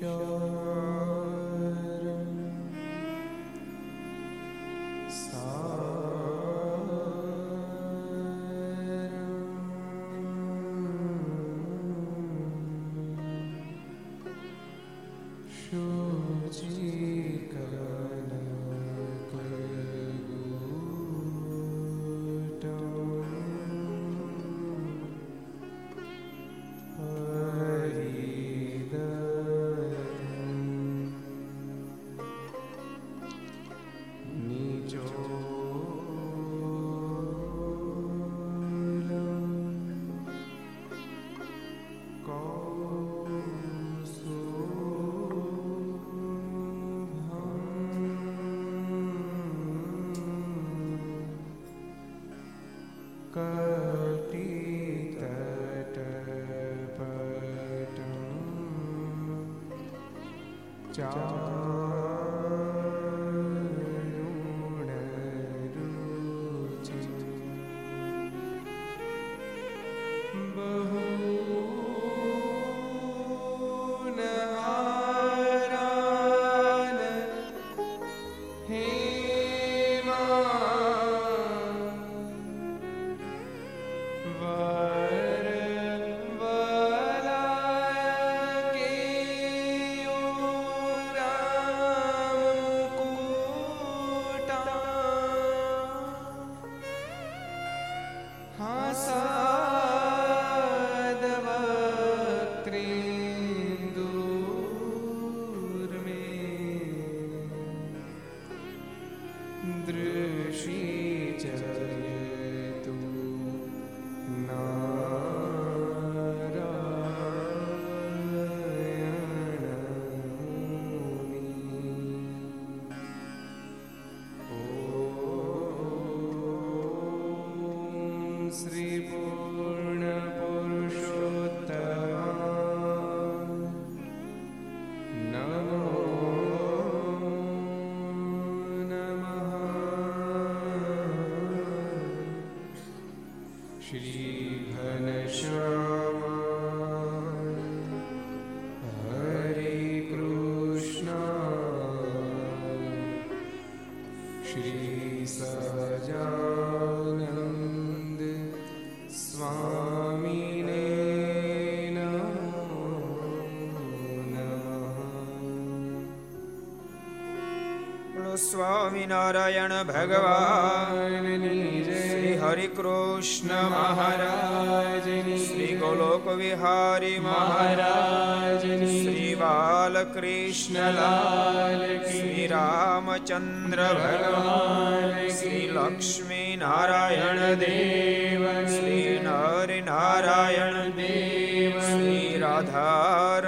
show. ciao. ciao. Swaminarayan ભગવાન શ્રી હરિકૃષ્ણ મહારાજ શ્રી ગોલોક વિહારી મહારાજ શ્રી બાલકૃષ્ણલાલ શ્રી રામચંદ્ર ભગવાન શ્રી લક્ષ્મી નારાયણ દેવ શ્રી નર નારાયણ દેવ શ્રી રાધારમણ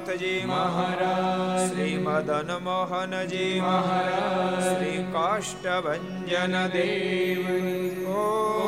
ગોપીનાથજી મહારાજ. શ્રી મદન મોહનજી મહારાજ. શ્રી કાષ્ટભન દેવ. ઓ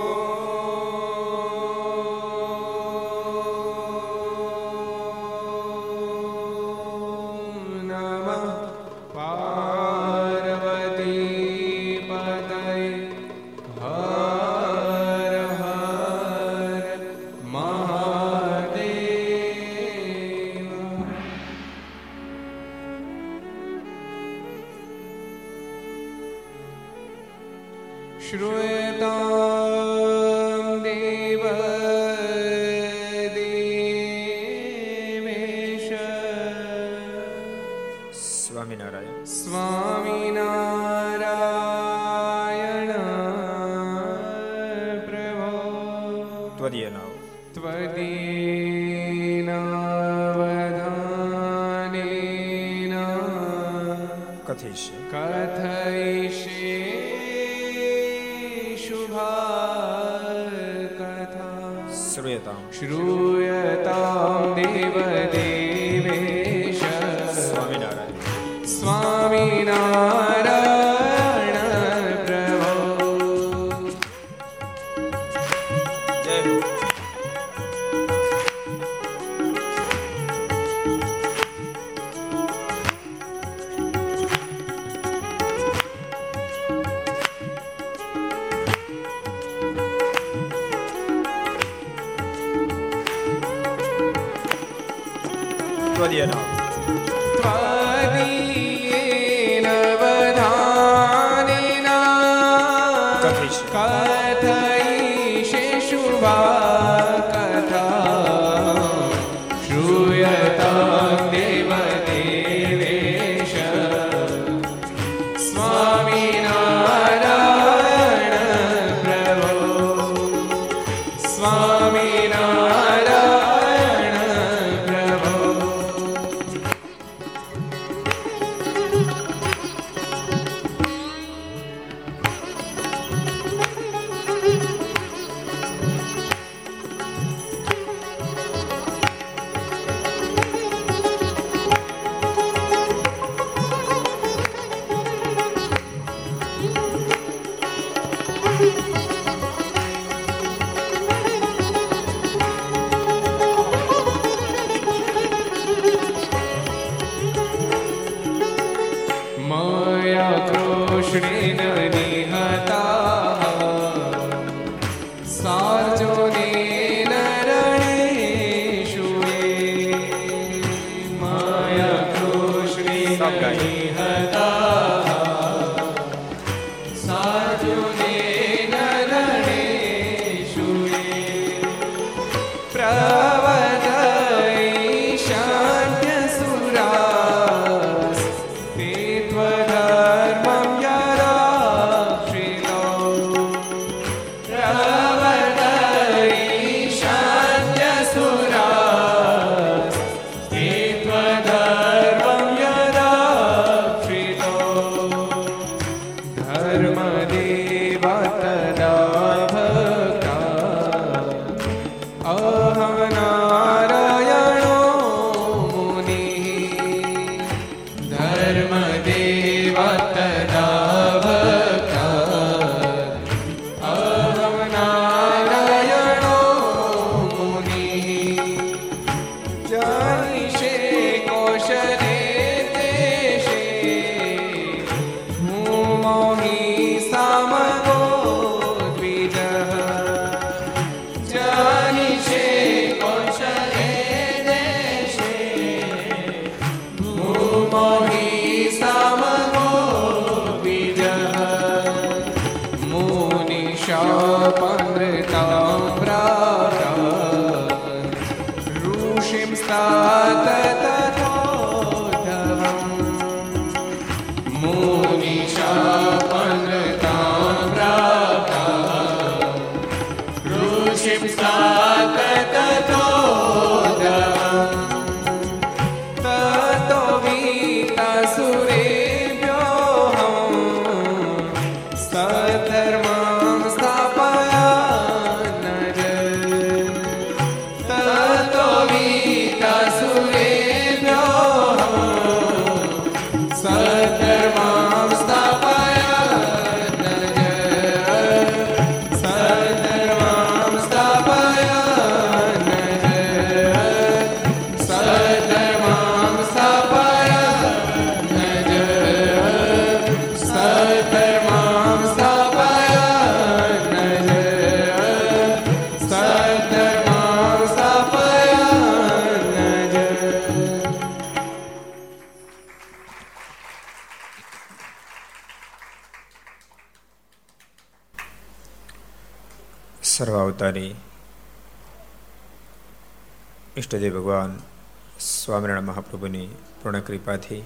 કૃપાથી.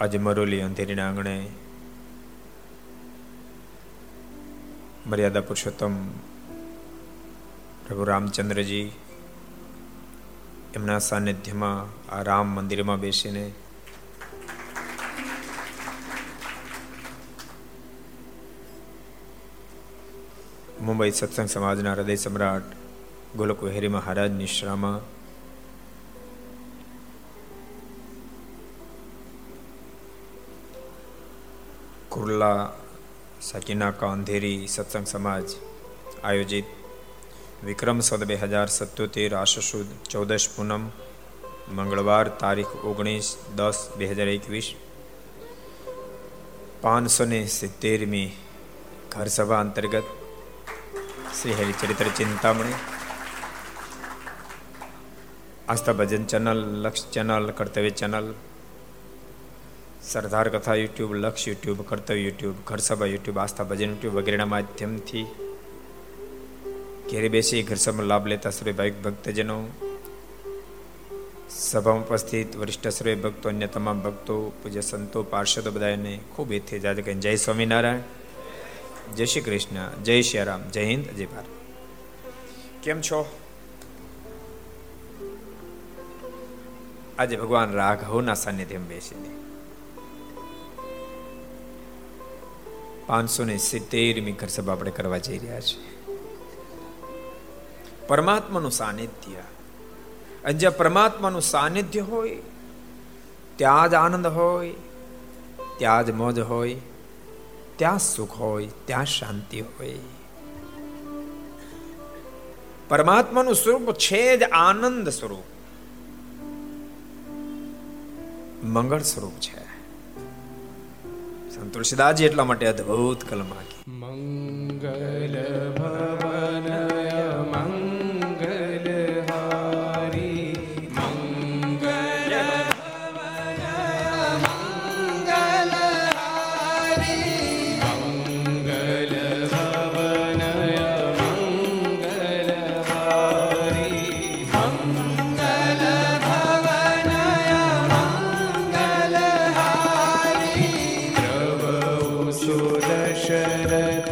આજે મરોલી અંધેરીના આંગણે મર્યાદા પુરુષોત્તમ પ્રભુ રામચંદ્રજી એમના સાનિધ્યમાં આ રામ મંદિરમાં બેસીને મુંબઈ સત્સંગ સમાજના હૃદય સમ્રાટ ગોલક વહેરી મહારાજ નિશ્રામાં. કુર્લા, સાકીનાકા, અંધેરી સત્સંગ સમાજ આયોજિત વિક્રમ સદ બે હજાર સત્યોતેર આશસુદ ચૌદશ પૂનમ, મંગળવાર તારીખ ઓગણીસ દસ બે હજાર એકવીસ. પાંચસો ને સિત્તેરમી ઘર સભા અંતર્ગત Shri Haricharitra Chintamani. Aastha Bhajan channel, Laksh channel, Kartavya channel, સરદાર કથા YouTube, Laksh YouTube, Kartavya YouTube ઘર સભા યુટ્યુબ, આસ્થા ભજન યુટ્યુબ વગેરેના માધ્યમથી ઘેરે બેસી ઘર સભાનો લાભ લેતા શ્રી ભાઈ ભક્તજનો, સભામાં ઉપસ્થિત વરિષ્ઠ શ્રેય ભક્તો, અન્ય તમામ ભક્તો, પૂજ્ય સંતો, પાર્ષદો બધાને ખૂબ એથી જાદ જય સ્વામિનારાયણ. જય શ્રી કૃષ્ણ, જય શ્રી રામ, જય હિન્દ, જય ભારત. કેમ છો? આજે ભગવાન રાઘવના સાનિધ્યમાં બેસીને પાંચસો ને સિત્તેરમી ઘર સભા આપણે કરવા જઈ રહ્યા છીએ. પરમાત્માનું સાનિધ્ય. અને જ્યાં પરમાત્માનું સાનિધ્ય હોય, ત્યાં જ આનંદ હોય, ત્યાં જ મોજ હોય ત્યાં સુખ હોય, ત્યાં શાંતિ હોય. પરમાત્માનું સ્વરૂપ છે જ આનંદ સ્વરૂપ. મંગળ સ્વરૂપ છે. સંતોષદાજી એટલા માટે અદ્ભુત આખી મંગલ મંગલ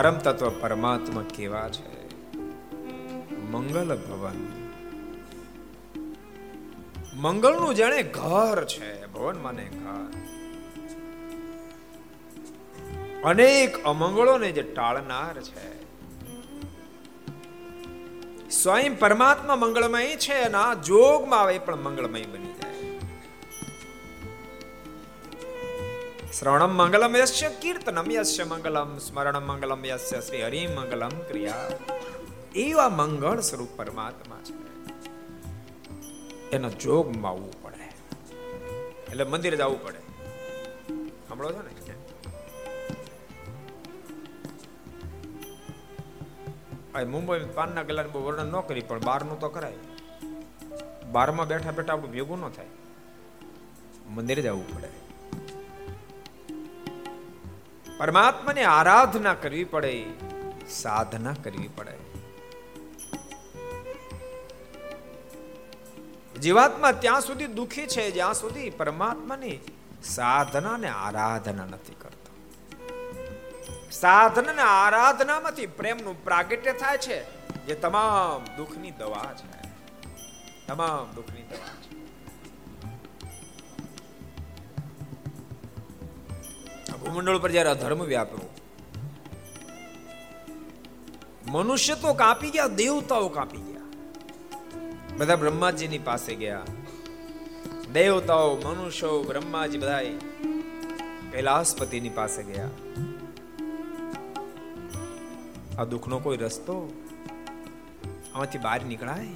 પરમ તત્વ પરમાત્મા કેવા છે? મંગલ ભવન. મંગળનું જાણે ઘર છે, ભવન માને ઘર. અનેક અમંગળોને જે ટાળનાર છે. સ્વયં પરમાત્મા મંગળમય છે અને આ જોગમાં આવે પણ મંગળમય શ્રવણમ મંગલમ યસ્ય કીર્તનમ યસ્ય મંગલમ સ્મરણમ મંગલમ યસ્ય શ્રી હરિ મંગલમ ક્રિયા એવા મંગળ સ્વરૂપ પરમાત્મા છે એનો જોગ માવવું પડે. એટલે મંદિર જવું પડે. સાંભળો છો ને? મુંબઈ પાનના ગલાને બહુ વર્ણન ન કરી, પણ બારનું તો કરાય. બારમાં બેઠા બેઠા આપણું ભેગું ન થાય. મંદિરે જવું પડે. પરમાત્માની આરાધના કરવી પડે, સાધના કરવી પડે. જીવાત્મા ત્યાં સુધી દુખી છે, જ્યાં સુધી પરમાત્માની સાધના ને આરાધના નથી કરતો. સાધના ને આરાધનામાંથી પ્રેમનું પ્રાગટ્ય થાય છે, જે તમામ દુઃખની દવા છે. તમામ દુઃખની દવા. ભૂમંડળ પર જયારે અધર્મ વ્યાપ્યો, મનુષ્ય તો કાપી ગયા, દેવતાઓ કાપી ગયા. બધા બ્રહ્માજીની પાસે ગયા. દેવતાઓ, મનુષ્યો, બ્રહ્માજી બધા કૈલાસપતિની પાસે ગયા. આ દુઃખનો કોઈ રસ્તો? આમાંથી બહાર નીકળાય?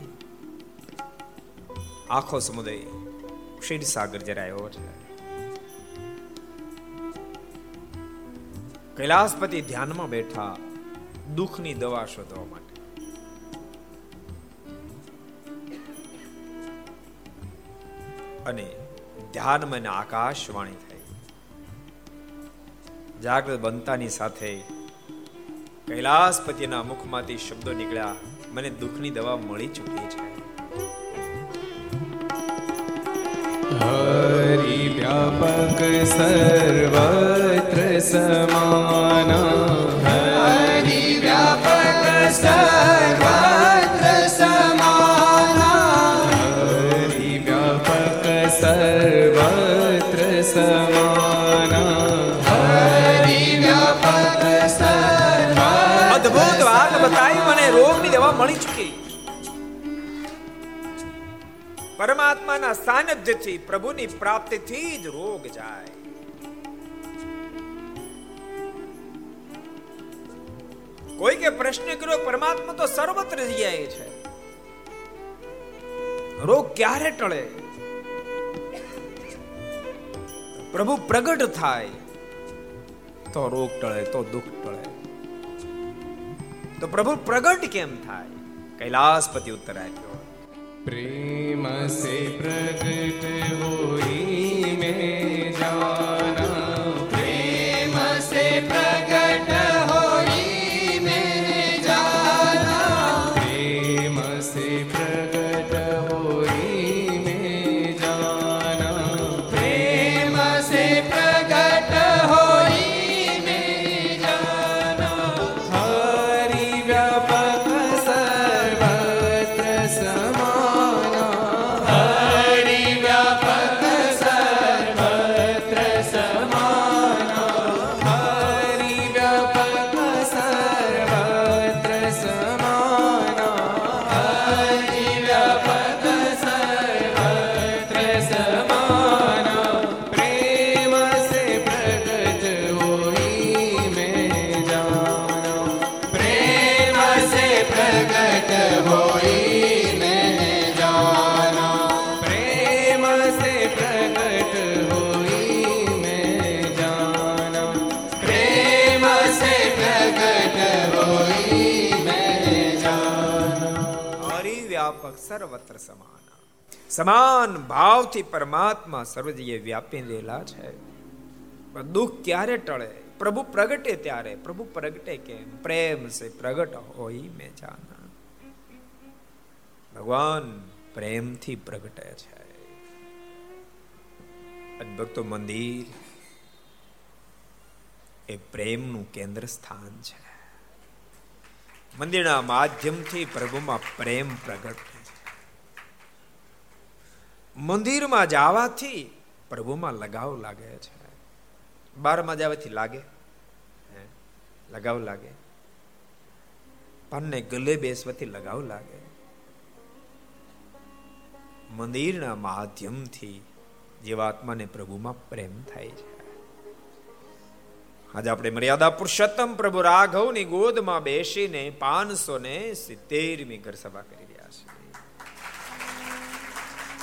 આખો સમુદાય ક્ષીરસાગર સાગર જરાયો છે કૈલાસપતિ ધ્યાનમાં બેઠા દુઃખની દવા શોધવા માટે. અને ધ્યાનમાં આકાશવાણી થઈ. જાગૃત બનતાની સાથે કૈલાસપતિના મુખમાંથી શબ્દો નીકળ્યા. મને દુઃખની દવા મળી ચૂકી છે. હરિ વ્યાપક સર્વત્ર સમાના હરિ વ્યાપક સર્વત્ર સમાના હરિ વ્યાપક સર્વત્ર સમાના હરિ વ્યાપક સર્વ અદ્ભુત વાત બતાવી મને રોગની દવા મળી ચૂકી પરમાત્માના સાનિધ્યથી પ્રભુની પ્રાપ્તિથી જ રોગ જાય કોઈ કે પ્રશ્ન કર્યો પરમાત્મા તો સર્વત્ર જગ્યાએ છે રોગ ક્યારે ટળે પ્રભુ પ્રગટ થાય તો રોગ ટળે તો દુઃખ ટળે તો પ્રભુ પ્રગટ કેમ થાય કૈલાસપતિ ઉત્તર આપ્યો प्रेम से प्रगट होई में जाना સમાન ભાવથી પરમાત્મા સર્વ જગ્યાએ વ્યાપી રહેલા છે. પણ દુઃખ ક્યારે ટળે? પ્રભુ પ્રગટે ત્યારે. પ્રભુ પ્રગટે કેમ? પ્રેમ સે પ્રગટ હોય મેં જાના. ભગવાન પ્રેમથી પ્રગટે છે. ભક્તો મંદિર એ પ્રેમનું કેન્દ્ર સ્થાન છે. મંદિરના માધ્યમથી પ્રભુમાં પ્રેમ પ્રગટ થાય છે મંદિરમાં જવાથી પ્રભુમાં લગાવ લાગે છે. બારમાં જવાથી લાગે. લગાવ લાગે. પાનને ગલે બેસવાથી લગાવ લાગે. મંદિરના માધ્યમથી જીવાત્માને પ્રભુમાં પ્રેમ થાય છે. આજે આપણે મર્યાદા પુરુષોત્તમ પ્રભુ રાઘવની ગોદમાં બેસીને પાંચસો ને સિત્તેરમી ઘર સભા કરી.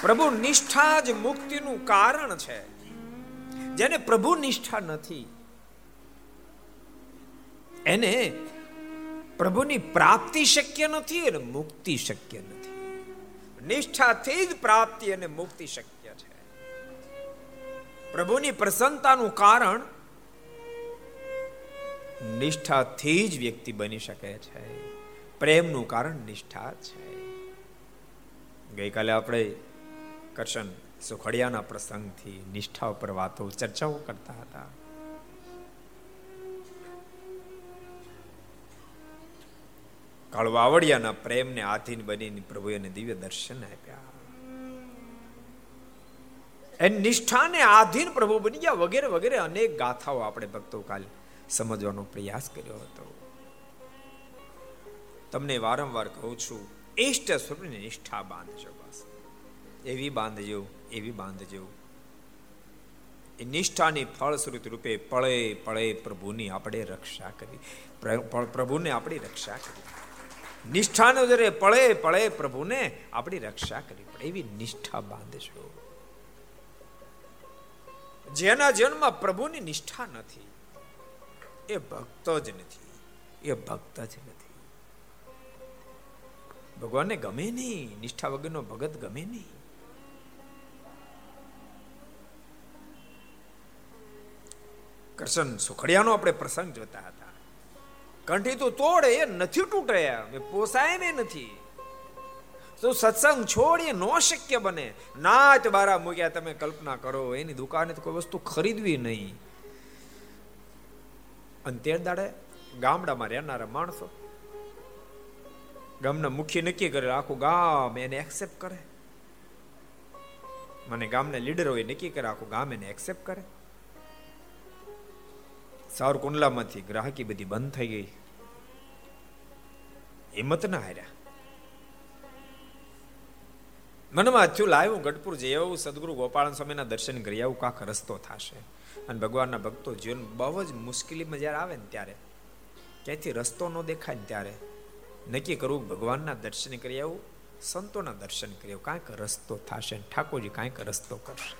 પ્રભુ નિષ્ઠા જ મુક્તિનું કારણ છે. જેને પ્રભુ નિષ્ઠા નથી, એને પ્રભુની પ્રાપ્તિ શક્ય નથી અને મુક્તિ શક્ય નથી. નિષ્ઠાથી જ પ્રાપ્તિ અને મુક્તિ શક્ય છે. પ્રભુની પ્રસન્નતાનું કારણ નિષ્ઠાથી જ વ્યક્તિ બની શકે છે. પ્રેમનું કારણ નિષ્ઠા છે. ગઈકાલે આપણે કરશન સુખડિયાના પ્રસંગથી નિષ્ઠા ઉપર વાતો ચર્ચાઓ કરતા હતા. કાળવાવડિયાના પ્રેમને આધીન બનીને પ્રભુએ દિવ્ય દર્શન આપ્યા. એ નિષ્ઠાને આધીન પ્રભુ બની ગયા વગેરે વગેરે અનેક ગાથાઓ આપણે ભક્તો કાલ સમજવાનો પ્રયાસ કર્યો હતો. તમને વારંવાર કહું છું, ઈષ્ટ સ્વરૂપની નિષ્ઠા બાંધજો બસ. એવી બાંધજો એવી બાંધજો. એ નિષ્ઠાની ફળશ્રુત રૂપે પળે પળે પ્રભુની આપણે રક્ષા કરી પ્રભુને આપણી રક્ષા કરી નિષ્ઠાનો જરે પળે પળે પ્રભુને આપણી રક્ષા કરી પડે એવી નિષ્ઠા બાંધજો. જેના જન્મમાં પ્રભુની નિષ્ઠા નથી, એ ભક્ત જ નથી, એ ભક્ત જ નથી. ભગવાનને ગમે નહીં, નિષ્ઠા વગરનો ભગત ગમે નહીં. કરશન સુખડિયાનો આપણે પ્રસંગ જોતા હતા. કંઠી તો તોડે, એ નથી તૂટે. એ પોસાય ને નથી. તો સત્સંગ છોડીએ નો શક્ય બને. નાચ બારા મૂક્યા, તમે કલ્પના કરો, એની દુકાને કોઈ વસ્તુ ખરીદવી નહીં. અને તે દાડે ગામડામાં રહેનારા માણસો ગામના મુખ્ય નક્કી કરે, આખું ગામ એને એક્સેપ્ટ કરે. મને ગામના લીડર હોય નક્કી કરે, આખું ગામ એને એક્સેપ્ટ કરે. સાર કુંડલામાંથી ગ્રાહકી બધી બંધ થઈ ગઈ. હિંમત ના હાર્યા. મનમાં થયું, લાવ્યું ગઢપુર જે આવું, સદગુરુ ગોપાલ સ્વામીના દર્શન કરી આવું, કાંક રસ્તો થશે. અને ભગવાનના ભક્તો જીવન બહુ જ મુશ્કેલીમાં જ્યારે આવે ને ત્યારે ક્યાંથી રસ્તો ન દેખાય ને ત્યારે, નક્કી કરવું ભગવાનના દર્શન કરી આવું, સંતોના દર્શન કરી આવું, કાંઈક રસ્તો થશે ઠાકોરજી કાંઈક રસ્તો કરશે.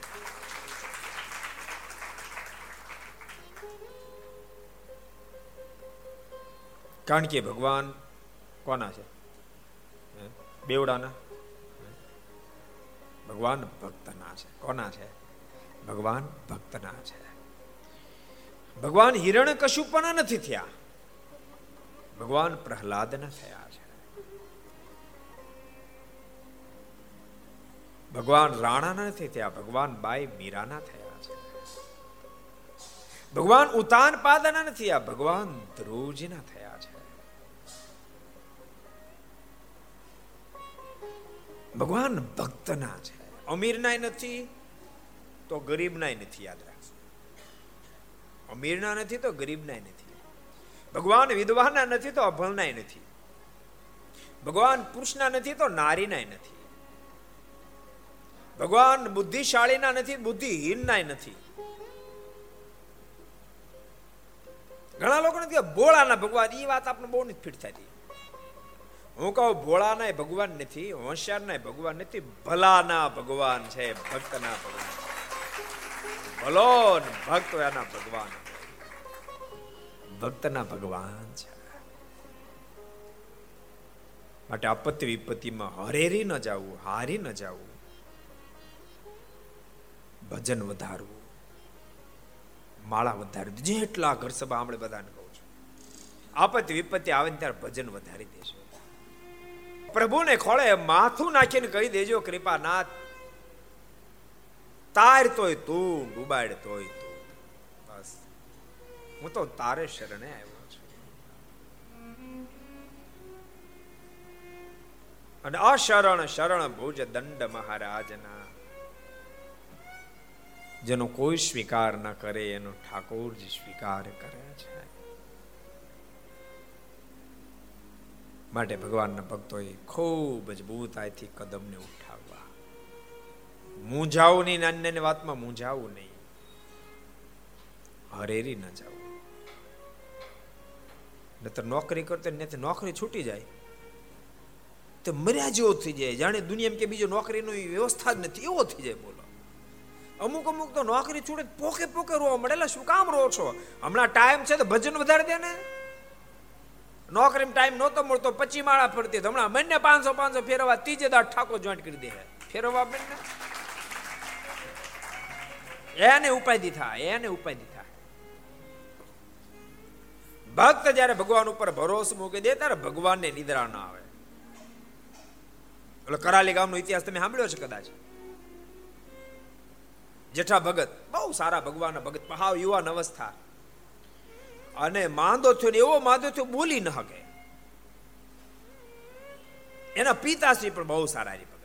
કારણ કે ભગવાન કોના છે? બેવડાના? ભગવાન ભક્તના છે. કોના છે? ભગવાન ભક્તના છે. ભગવાન હિરણ કશું પણ નથી થયા. ભગવાન પ્રહલાદના થયા છે. ભગવાન રાણાના નથી થયા. ભગવાન બાઈ મીરાના થયા છે. ભગવાન ઉતાન પાદના નથી આ ભગવાન ધ્રુવજીના થયા ભગવાન ભક્તના છે. અમીરના નથી તો ગરીબના નથી, યાદ રાખજો. અમીરના નથી તો ગરીબના નથી. ભગવાન વિધવાના નથી તો અભણના નથી. ભગવાન પુરુષના નથી તો નારીના નથી. ભગવાન બુદ્ધિશાળીના નથી બુદ્ધિહીનના નથી. ઘણા લોકો નથી બોળાના ભગવાન એ વાત આપણે બહુ નથી ફિટ થતી. હું કહું ભોળાના ભગવાન નથી હોશિયારના ભગવાન નથી, ભલાના ભગવાન છે, ભક્તના ભગવાન. ભલો ભક્ત એના ભગવાન. ભક્તના ભગવાન છે. માટે આપત્તિ વિપત્તિમાં હરેરી ન જવું, હારી ન જવું. ભજન વધારવું. માળા વધારવું. જેટલા ઘર સભા આપણે બધાને કહું છું. આપત્તિ વિપત્તિ આવે ત્યારે ભજન વધારી દેશું પ્રભુને ખોળે માથું નાખીને કહી દેજો, કૃપાનાથ, તાર તોય તું ડૂબાડ તોય તું. બસ. હું તો તારે શરણે આવ્યો છું. અને અશરણ શરણ ભુજ દંડ મહારાજના, જેનો કોઈ સ્વીકાર ન કરે, એનો ઠાકોરજી સ્વીકાર કરે. માટે ભગવાનના ભક્તોએ ખૂબ જ ભૂતાઈથી કદમને ઉઠાવવા. મૂંઝાવું નહીં નાની વાતમાં મૂંઝાવું નહીં. હરેરી ન જવું નતર નોકરી કરતો ને નોકરી છૂટી જાય. તો મર્યા જેવો થઈ જાય. જાણે દુનિયામાં કે બીજો નોકરીનો વ્યવસ્થા જ નથી. એવો થઈ જાય બોલો. અમુક અમુક તો નોકરી છૂટે પોકે પોકે રોવા મળેલા. શું કામ રો છો? હમણાં ટાઈમ છે તો ભજન વધારે દે ને. નોકરીમાં ટાઈમ નહોતો મળતો પચી માળા ફરતી હમણાં બંને પાંચસો પાંચસો ફેરવા ત્રીજે દાડ ઠાકો જોઈન્ટ કરી દે ફેરવા બંને? એને ઉપાધિ થાય, એને ઉપાધિ થાય. ભક્ત જયારે ભગવાન ઉપર ભરોસો મૂકી દે, ત્યારે ભગવાનને નિદ્રા ના આવે. એટલે કરાલી ગામનો ઇતિહાસ તમે સાંભળ્યો છે કદાચ? જેઠા ભગત, બહુ સારા ભગવાન ભગત હાવ યુવાન અવસ્થા. અને માંદો થયો ને એવો માંદો થયો બોલી ન શકે. એના પિતાશ્રી પણ બહુ સારા ભગત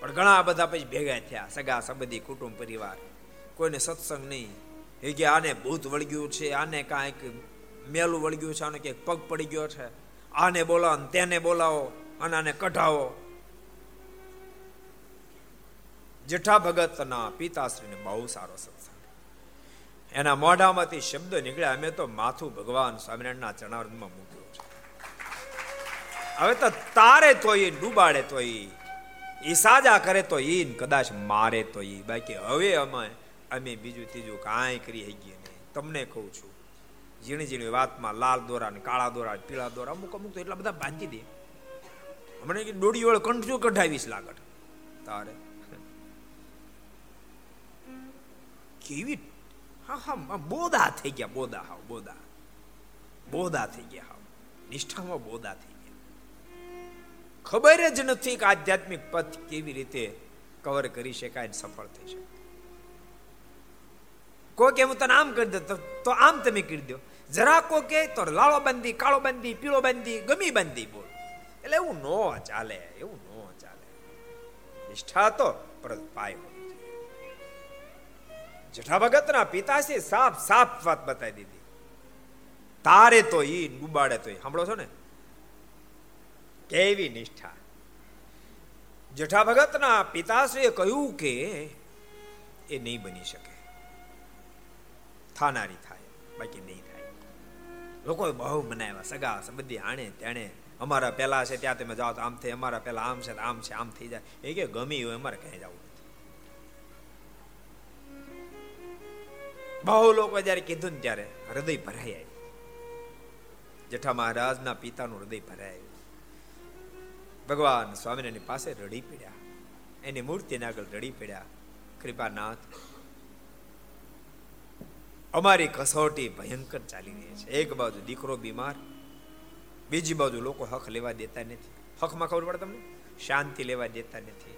પણ ઘણા બધા પછી ભેગા થયા, સગા, સંબંધી, કુટુંબ, પરિવાર. કોઈને સત્સંગ નહીં. એ કે આને ભૂત વળગ્યું છે, આને કાંઈક મેલું વળગ્યું છે, આને ક્યાંક પગ પડી ગયો છે. આને બોલાવો તેને બોલાવો અને આને કઢાવો. જેઠા ભગતના પિતાશ્રીને બહુ સારો સત્સંગ. એના મોઢામાંથી શબ્દ નીકળ્યા અમે તો માથું ભગવાન સ્વામિનારાયણના ચરણારવિંદમાં મૂક્યું છે. હવે તો તારે તો એ ડૂબાડે તો એ સાજા કરે તો એ કદાચ મારે તો એ બાકી હવે અમે અમે બીજું ત્રીજું કાંઈ કરી શકીએ નહીં. તમને કહું છું, ઝીણી ઝીણી વાતમાં લાલ દોરા ને કાળા દોરા પીળા દોરા, અમુક અમુક તો એટલા બધા બાંધી દે. હમણાં કે દોડી વળ કંઠ્યું કઢાવીશ લાગટ. તારે. કેવી હા હા બોદા થઈ ગયા બોદા હાવ બોદા બોદા થઈ ગયા હાવ નિષ્ઠામાં બોદા થઈ ગયા ખબર જ નથી કે આધ્યાત્મિક પથ કેવી રીતે કવર કરી શકાય સફળ થઈ શકે કોઈ કે હું તને આમ કરી દો તો આમ તમે કરી દો જરા કો કે તો લાળો બંધી કાળો બંધી પીળો બંધી ગમી બંધી બોલ એટલે એવું નો ચાલે એવું નો ચાલે નિષ્ઠા તો પરત પાય જઠા ભગતના પિતાશ્રી સાફ સાફ વાત બતાવી દીધી. તારે તો ઈ ડૂબાડે તો સાંભળો છો ને? કેવી નિષ્ઠા. જઠા ભગતના પિતાશ્રીએ કહ્યું કે એ નહીં બની શકે. થાનારી થાય, બાકી નહીં થાય. લોકોએ બહુ મનાવ્યા, સગા, સંબંધી આણે તેણે. અમારા પહેલા છે, ત્યાં તમે જાઓ તો આમ થઈ અમારા પહેલા આમ છે આમ છે, આમ થઈ જાય. એ કે ગમી હોય અમારે ક્યાંય જવું બહુ લોકો જયારે કીધું ને ત્યારે હૃદય ભરાઈ આવ્યું જેઠા મહારાજના પિતાનું હૃદય ભરાય ભગવાન સ્વામિનારાયણ પાસે રડી પડ્યા. એની મૂર્તિને આગળ રડી પડ્યા. કૃપાનાથ, અમારી કસોટી ભયંકર ચાલી રહી છે. એક બાજુ દીકરો બીમાર, બીજી બાજુ લોકો હક લેવા દેતા નથી. હકમાં ખબર પડે તમને? શાંતિ લેવા દેતા નથી.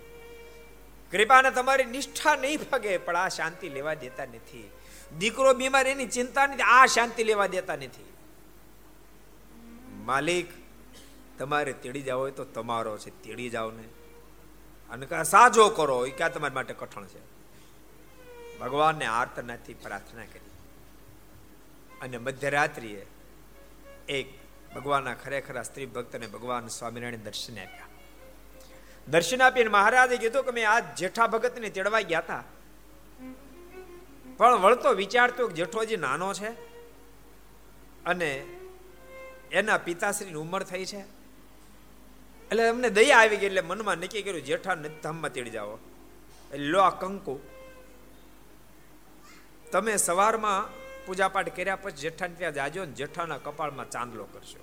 કૃપાને તમારી નિષ્ઠા નહીં ફગે પણ આ શાંતિ લેવા દેતા નથી. દીકરો બીમાર, એની ચિંતા નથી, આ શાંતિ લેવા દેતા નથી. માલિક, તમારે તેડી જાવ હોય તો તમારો છે, તેડી જાવ ને. અને સાજો કરો, એ ક્યાં તમારા માટે કઠણ છે? ભગવાનને આર્તનાથી પ્રાર્થના કરી. અને મધ્યરાત્રિએ એક ભગવાનના ખરેખર સ્ત્રી ભક્તને ભગવાન સ્વામિનારાયણ દર્શન આપ્યા. દર્શન આપીને મહારાજે કીધું કે મેં આ જેઠા ભગતને તેડવા ગયા હતા. પણ વળતો વિચારતો જેઠોજી નાનો છે અને એના પિતાશ્રીની ઉંમર થઈ છે. એટલે એમને દયા આવી ગઈ એટલે મનમાં નક્કી કર્યું, જેઠા ધામમાં તેડી જાઓ. લો આ કંકુ. તમે સવારમાં પૂજાપાઠ કર્યા પછી જેઠાને ત્યાં જાજો ને જેઠાના કપાળમાં ચાંદલો કરશો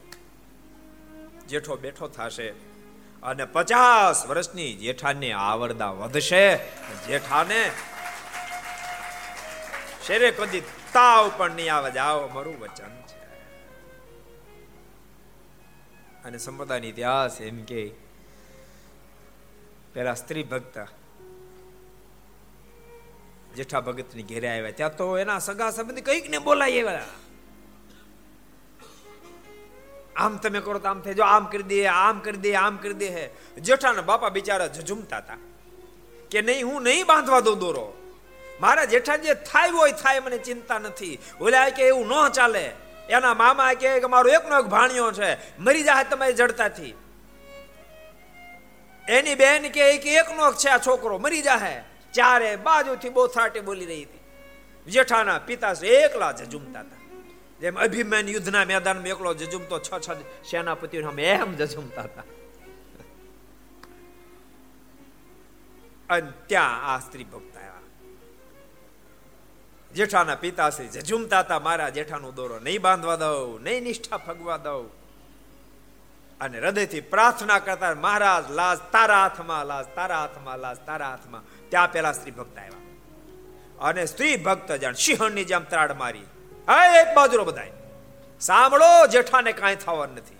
જેઠો બેઠો થશે અને પચાસ વર્ષની જેઠાની આવરદા વધશે. જેઠાને શેરે કદી તાવ પણ નહીં આવે. જાઓ અમારું વચન છે. અને સંપ્રદાયનો ઇતિહાસ એમ કે પેલા સ્ત્રી ભક્ત જેઠા ભગતની ઘેરે આવ્યા. ત્યાં તો એના સગા સંબંધી કંઈક ને બોલાય એવા. આમ તમે કરો તો આમ થઈ આમ કરી દે, આમ કરી દે, આમ કરી દે હે. જેઠાના બાપા બિચારા ઝઝુમતા હતા કે નહીં, હું નહીં બાંધવા દઉં દોરો. મારા જેઠા જે થાય હોય થાય, મને ચિંતા નથી. ઓલા કે એવું ન ચાલે. એના મામા કે મારો એકનો એક ભાણિયો છે. મરી જાય તમારી જડતાથી. એની બેન કે એકનો છે આ છોકરો, મરી જાહે. ચારે બાજુથી બહુ થાટે બોલી રહી હતી. જેઠાના પિતા એકલા જજુમતા હતા. જેમ અભિમાન યુદ્ધના મેદાનમાં એકલો જજુમતો છ છ સેનાપતિ એમ જજુમતા હતા. અને ત્યાં આ સ્ત્રી ભક્ત આવ્યા. જેઠાના પિતાશ્રી જજુમતા હતા મારા જેઠાનો દોરો નહીં બાંધવા દઉં, નહીં નિષ્ઠા ફગવા દઉં. અને હૃદયથી પ્રાર્થના કરતા મહારાજ, લાજ તારા હાથમાં, લાજ તારા હાથમાં, લાજ તારા હાથમાં. ત્યાં પેલા સ્ત્રી ભક્ત આવ્યા. અને સ્ત્રી ભક્ત જાણ સિંહણની જેમ ત્રાડ મારી. હા, એક બાજુરો બધાય, સાંભળો, જેઠાને કાંઈ થવાનું નથી.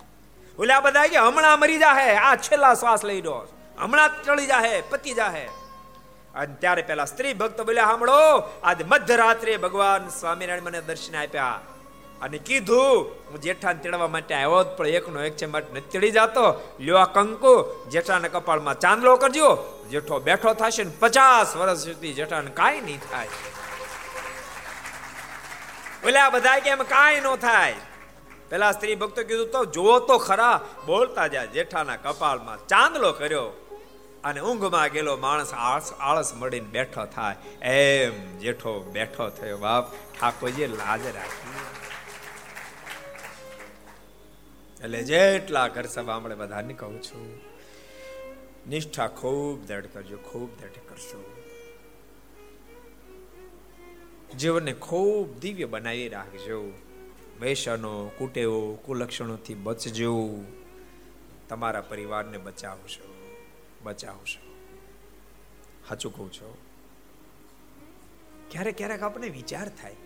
ઓલા બધા કે, હમણાં મરી જાહે, આ છેલ્લા શ્વાસ લઈ લો. હમણાં ચડી જાહે, પતી જાહે. અને ત્યારે પેલા સ્ત્રી ભક્ત બોલ્યા સાંભળો આજે મધ્યરાત્રે ભગવાન સ્વામિનારાયણ મને દર્શન આપ્યા. અને કીધું, હું જેઠાને તેડવા માટે આવ્યો પણ એકનો એક છે માટે નથી તેડી જતો. લ્યો આ કંકુ, જેઠાના કપાળમાં ચાંદલો કરજો. જેઠો બેઠો થશે ને પચાસ વર્ષ સુધી જેઠાને કાંઈ નહીં થાય. ઓલા બધા કે એમ કાંઈ ન થાય? પેલા સ્ત્રી ભક્તો કીધું, તો જોવો તો ખરા, બોલતા જાય જેઠાના કપાળમાં ચાંદલો કર્યો. અને ઊંઘમાં ગયેલો માણસ આળસ આળસ મળીને બેઠો થાય. એમ જેઠો બેઠો થયો. બાપ ઠાકોરજી લાજ રાખી. એટલે જેટલા ઘર સભા બધાને કહું છું, નિષ્ઠા ખૂબ દૃઢ કરજો, ખૂબ દૃઢ કરશો. જીવનને ખૂબ દિવ્ય બનાવી રાખજો. વૈષનો કુટેવો, કુલક્ષણોથી બચજો. તમારા પરિવારને બચાવશો. બચાવશો સાચું કહું છો. ક્યારેક ક્યારેક આપણે વિચાર થાય.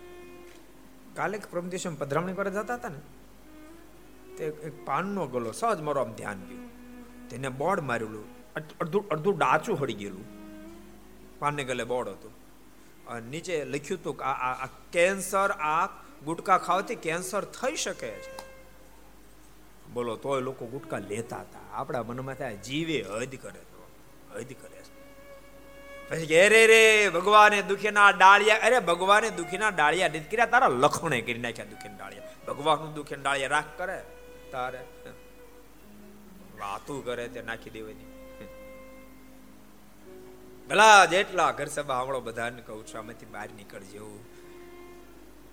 કાલે પ્રમદેશમ પધરામણી કરે જતા હતા ને, તે એક પાનનો ગલો સહજ મારો આમ ધ્યાન ગયું. તેને બોર્ડ મારેલું. અડધું અડધું ડાચું હળી ગયેલું. પાનને ગલે બોર્ડ હતું. અને નીચે લખ્યું હતું કે આ કેન્સર આ ગુટકા ખાવાથી કેન્સર થઈ શકે છે. બોલો, તોય લોકો ગુટકા લેતા હતા. આપણા મનમાં થાય, જીવે હદ કરે તો, હદ કરે પછી કે અરે રે ભગવાને દુખીના ડાળિયા, અરે ભગવાને દુખીના ડાળિયા નથી કર્યા, તારા લખણે કરી નાખ્યા દુખીના ડાળિયા. ભગવાનનું દુખીના ડાળિયા રાખ કરે, તારે વાતું કરે તે નાખી દેવાની. ભલા જેટલા ઘર સભા આવડો, બધાને કહું છું, આમાંથી બહાર નીકળજો.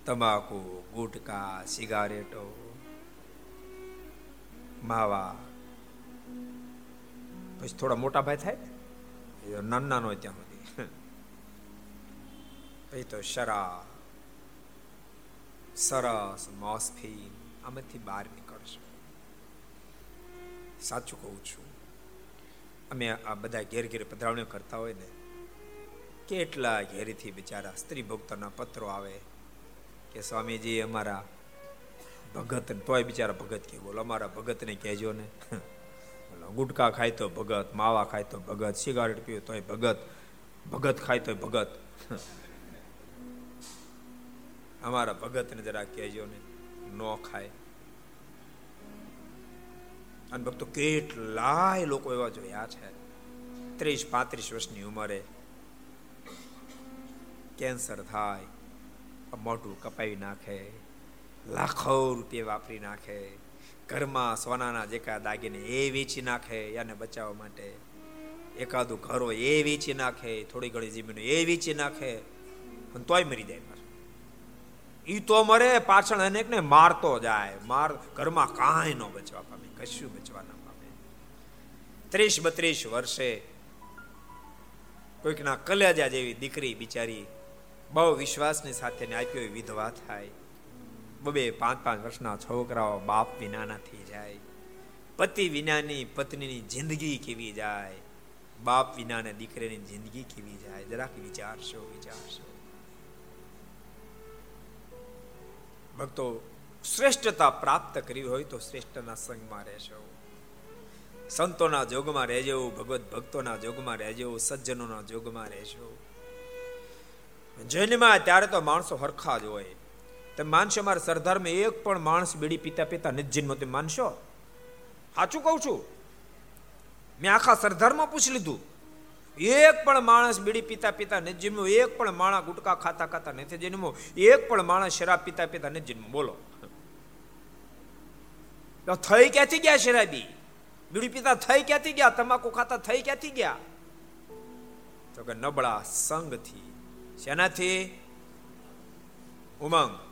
તમાકુ, ગુટકા, સિગારેટો માવા. પછી થોડા મોટા ભાઈ થાય નાના નાનો ત્યાં સુધી. પછી તો શરા સરસ મોસફી આમાંથી બહાર નીકળશો. સાચું કહું છું, અમે આ બધા ઘેર ઘેર પધરાવણીઓ કરતા હોય ને, કેટલા ઘેરીથી બિચારા સ્ત્રી ભક્તોના પત્રો આવે કે સ્વામીજી અમારા ભગત તોય બિચારા ભગત કે બોલો, અમારા ભગતને કહેજો ને. ગુટકા ખાય તો ભગત, માવા ખાય તો ભગત, સિગારેટ પીવે તોય ભગત ભગત ખાય તો ભગત. અમારા ભગતને જરા કહેજો ને, ન ખાય. અને ભક્તો કેટલાય લોકો એવા જોયા છે, ત્રીસ પાંત્રીસ વર્ષની ઉંમરે, કેન્સર થાય મોઢું કપાવી નાખે. લાખો રૂપિયા વાપરી નાખે. ઘરમાં સોનાના જેકા દાગીને એ વેચી નાખે એને બચાવવા માટે. એકાદું ઘરો એ વેચી નાખે, થોડી ઘણી જમીનો એ વેચી નાખે. અને તોય મરી જાય ઈ તો મરે, પાછળ અનેકને મારતો જાય. માર, ઘરમાં કાંઈ ન બચવા પામે, કશું બચવા ન પામે. ત્રીસ બત્રીસ વર્ષે કોઈકના કલેજા જેવી દીકરી બિચારી બહુ વિશ્વાસની સાથે આપ્યો વિધવા થાય. બબે પાંચ પાંચ વર્ષના છોકરાઓ બાપ વિનાના થઈ જાય. પતિ વિનાની પત્નીની જિંદગી કેવી જાય? બાપ વિનાના દીકરીની જિંદગી કેવી જાય? જરાક વિચારશો વિચારશો. ભક્તો, શ્રેષ્ઠતા પ્રાપ્ત કરવી હોય તો શ્રેષ્ઠના સંગમાં રહેશો. સંતોના જોગમાં રહેજો ભગવત ભક્તોના જોગમાં રહેજો, સજ્જનોના જોગમાં રહેશો. જન્મમાં ત્યારે તો માણસો હરખા જ હોય. તમે માનશો મારા સરદારમાં એક પણ માણસ બીડી પીતા પીતા નથી જન્મ તમે માનશો? સાચું કહું છું. મેં આખા સરદારમાં પૂછી લીધું. એક પણ માણસ બીડી પીતા પીતા નથી એક પણ માણસ ગુટકા ખાતા ખાતા નથી જન્મો એક પણ માણસ શરાબ પીતા પીતા નથી જન્મ્યો બોલો. થઈ ક્યાંથી ગયા શરાબી? બીડી પીતા થઈ ક્યાંથી ગયા? તમાકુ ખાતા થઈ ક્યાંથી ગયા? તો કે નબળા સંગથી શેનાથી? ઉમંગ.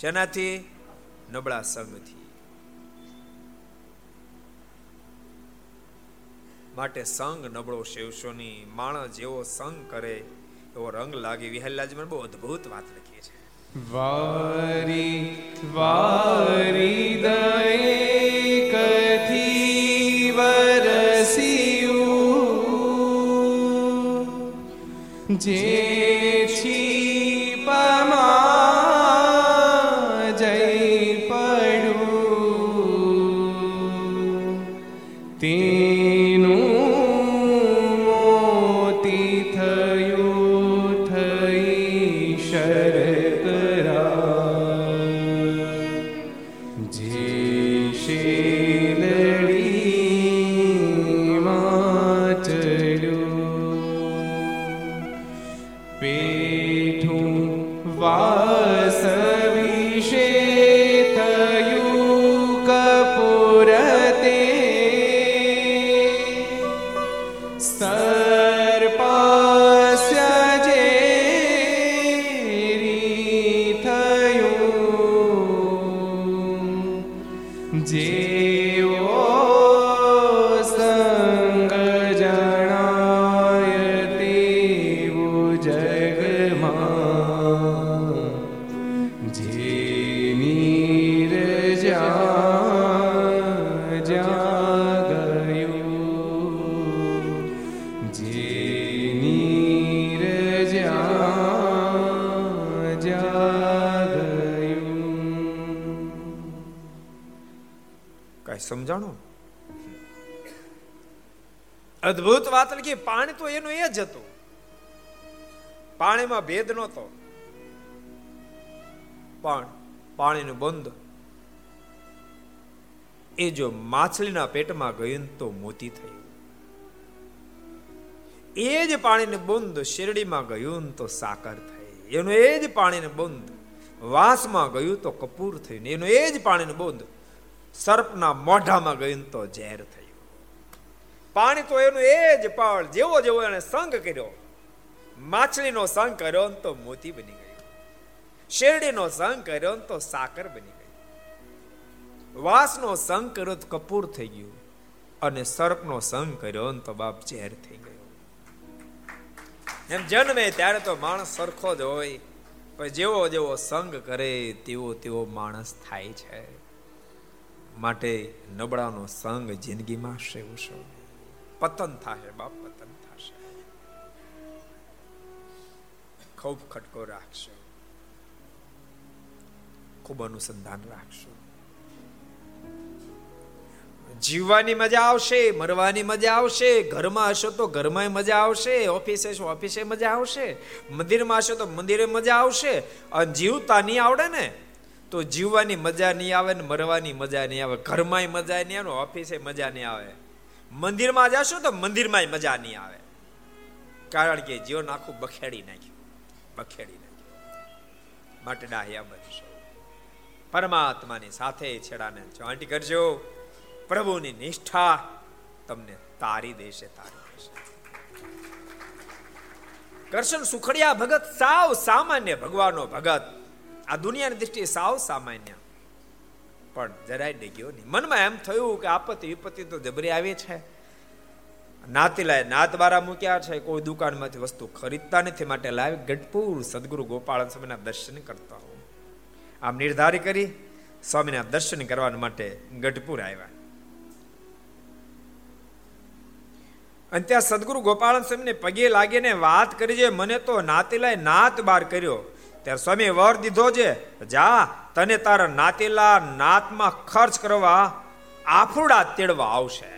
શેનાથી? નબળા સંગથી માટે સંગ નબળો શેવશોની માણસ જેવો સંગ કરે એવો રંગ લાગે. વિહલ્લાજી મને બહુ અદ્ભુત વાત લખી છે. વારી વારી દયે કથી વરસિયું. જે લખી પાણી તો એનું એ જ હતું. પાણીમાં ભેદ નહોતો. પણ પાણીનું બંધ. એ જો માછલીના પેટમાં ગયું તો મોતી થયું એ જ પાણીને બુંદ શેરડીમાં ગયું તો સાકર થઈ. એનું એ જ પાણીને બુંદ વાસમાં ગયું તો કપૂર થયું એનું એ જ પાણીને બુંદ સર્પના મોઢામાં ગયું તો ઝેર થયું પાણી તો એનું એ જ પાળ. જેવો જેવો એને સંગ કર્યો, માછલીનો સંગ કર્યો તો મોતી બની ગયો. શેરડીનો સંગ કર્યો તો સાકર બની ગઈ. વાસનો સંગ કર્યો તો કપૂર થઈ ગયું અને સર્પનો સંગ કર્યો તો બાપ ઝેર થઈ ગયો. એમ જન્મે ત્યારે તો માણસ સરખો જ હોય, પણ જેવો જેવો સંગ કરે તેવો તેવો માણસ થાય છે. માટે નબળાનો સંગ જિંદગીમાં શેવું શું પતન થશે બાપ, પતન થશે. ખૂબ ખટકો રાખશો. ખૂબ અનુસંધાન રાખશો. જીવવાની મજા આવશે, મરવાની મજા આવશે, ઘરમાં હશો તો ઘરમાં મજા આવશે, ઓફિસે છો ઓફિસે મજા આવશે, મંદિરમાં હશો તો મંદિરે મજા આવશે, અને જીવતા નહીં આવડે ને, તો જીવવાની મજા નહીં આવે ને મરવાની મજા નહીં આવે ઘરમાં મજા નહીં આવે ઓફિસે મજા નહીં આવે. મંદિરમાં જશો તો મંદિરમાં મજા નહીં આવે. કારણ કે જીવન આખું બખેડી નાખ્યું. બખેડી નાખ્યું. માટે ડાહ્યા બનશો પરમાત્માની સાથે છેડાને જોઈન્ટ કરજો. પ્રભુની નિષ્ઠા તમને તારી દેશે તારી દેશે. કરશન સુખડિયા ભગત સાવ સામાન્ય ભગવાનનો ભગત. આ દુનિયાની દ્રષ્ટિએ સાવ સામાન્ય. પણ જરાય ડગ્યો નહીં. મનમાં એમ થયું કે આપત્તિ વિપત્તિ તો જબરી આવી છે. નાતીલાએ નાત બારા મૂક્યા છે, કોઈ દુકાનમાંથી વસ્તુ ખરીદતા નથી, માટે લાવી ગઢપુર સદગુરુ ગોપાલ સ્વામીના દર્શન કરતા હો આમ નિર્ધાર કરી સ્વામીના દર્શન કરવા માટે ગઢપુર આવ્યા. અને ત્યાં સદગુરુ ગોપાલ સ્વામીને પગે લાગીને વાત કરી છે મને તો નાતીલાએ નાત બાર કર્યો. ત્યારે સ્વામી વર દીધો છે, જા, તને તારા નાતેલા નાતમાં ખર્ચ કરવા આફુડા તેડવા આવશે.